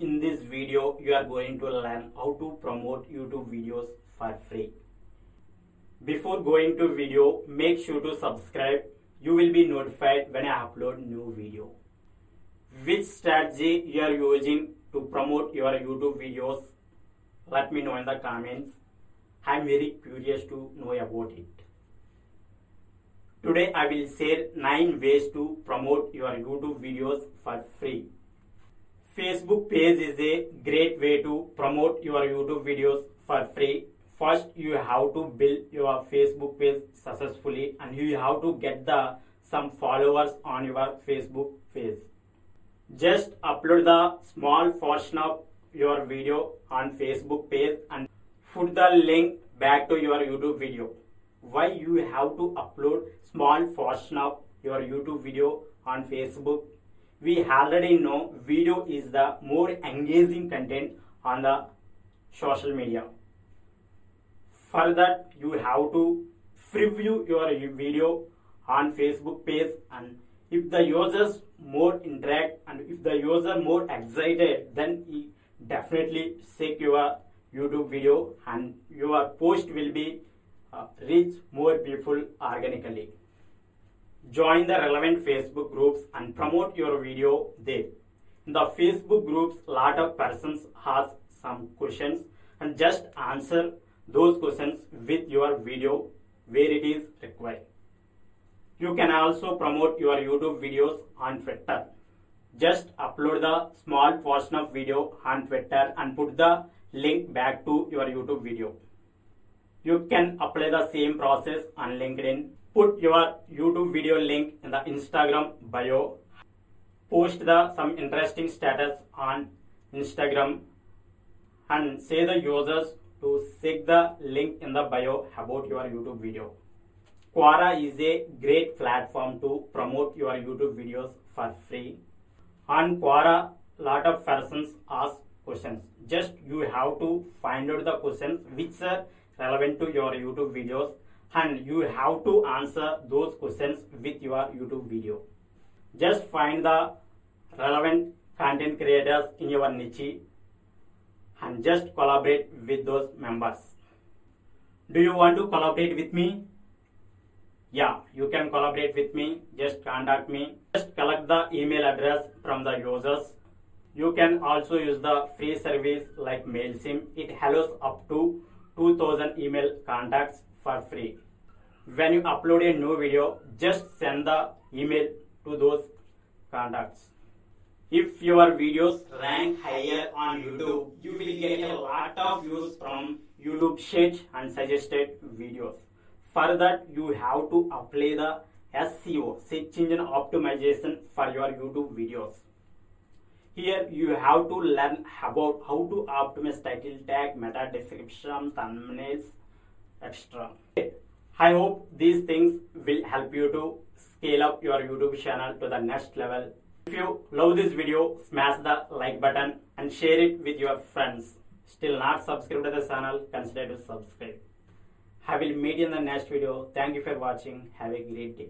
In this video, you are going to learn how to promote YouTube videos for free. Before going to video, make sure to subscribe. You will be notified when I upload new video. Which strategy you are using to promote your YouTube videos? Let me know in the comments. I am very curious to know about it. Today I will share 9 ways to promote your YouTube videos for free. Facebook page is a great way to promote your YouTube videos for free. First you have to build your Facebook page successfully and you have to get the some followers on your Facebook page. Just upload the small portion of your video on Facebook page and put the link back to your YouTube video. Why you have to upload small portion of your YouTube video on Facebook? We already know video is the more engaging content on the social media. For that you have to preview your video on Facebook page and if the users more interact and if the user more excited then he definitely check your YouTube video and your post will be uh, reach more people organically. Join the relevant Facebook groups and promote your video there. In the Facebook groups, lot of persons ask some questions and just answer those questions with your video where it is required. You can also promote your YouTube videos on Twitter. Just upload the small portion of video on Twitter and put the link back to your YouTube video. You can apply the same process on LinkedIn. Put your YouTube video link in the Instagram bio. Post the some interesting status on Instagram and say the users to check the link in the bio about your YouTube video. Quora is a great platform to promote your YouTube videos for free. On Quora, lot of persons ask questions. Just you have to find out the questions which are relevant to your YouTube videos and you have to answer those questions with your YouTube video. Just find the relevant content creators in your niche and just collaborate with those members. Do you want to collaborate with me? Yeah, you can collaborate with me. Just contact me. Just collect the email address from the users. You can also use the free service like MailChimp. It allows up to 2000 email contacts for free. When you upload a new video, just send the email to those contacts. If your videos rank higher on YouTube, you will get a lot of views from YouTube search and suggested videos. For that, you have to apply the SEO, search engine optimization for your YouTube videos. Here you have to learn about how to optimize title tag, meta description, thumbnails, etc. I hope these things will help you to scale up your YouTube channel to the next level. If you love this video, smash the like button and share it with your friends. Still not subscribed to the channel, consider to subscribe. I will meet you in the next video. Thank you for watching. Have a great day.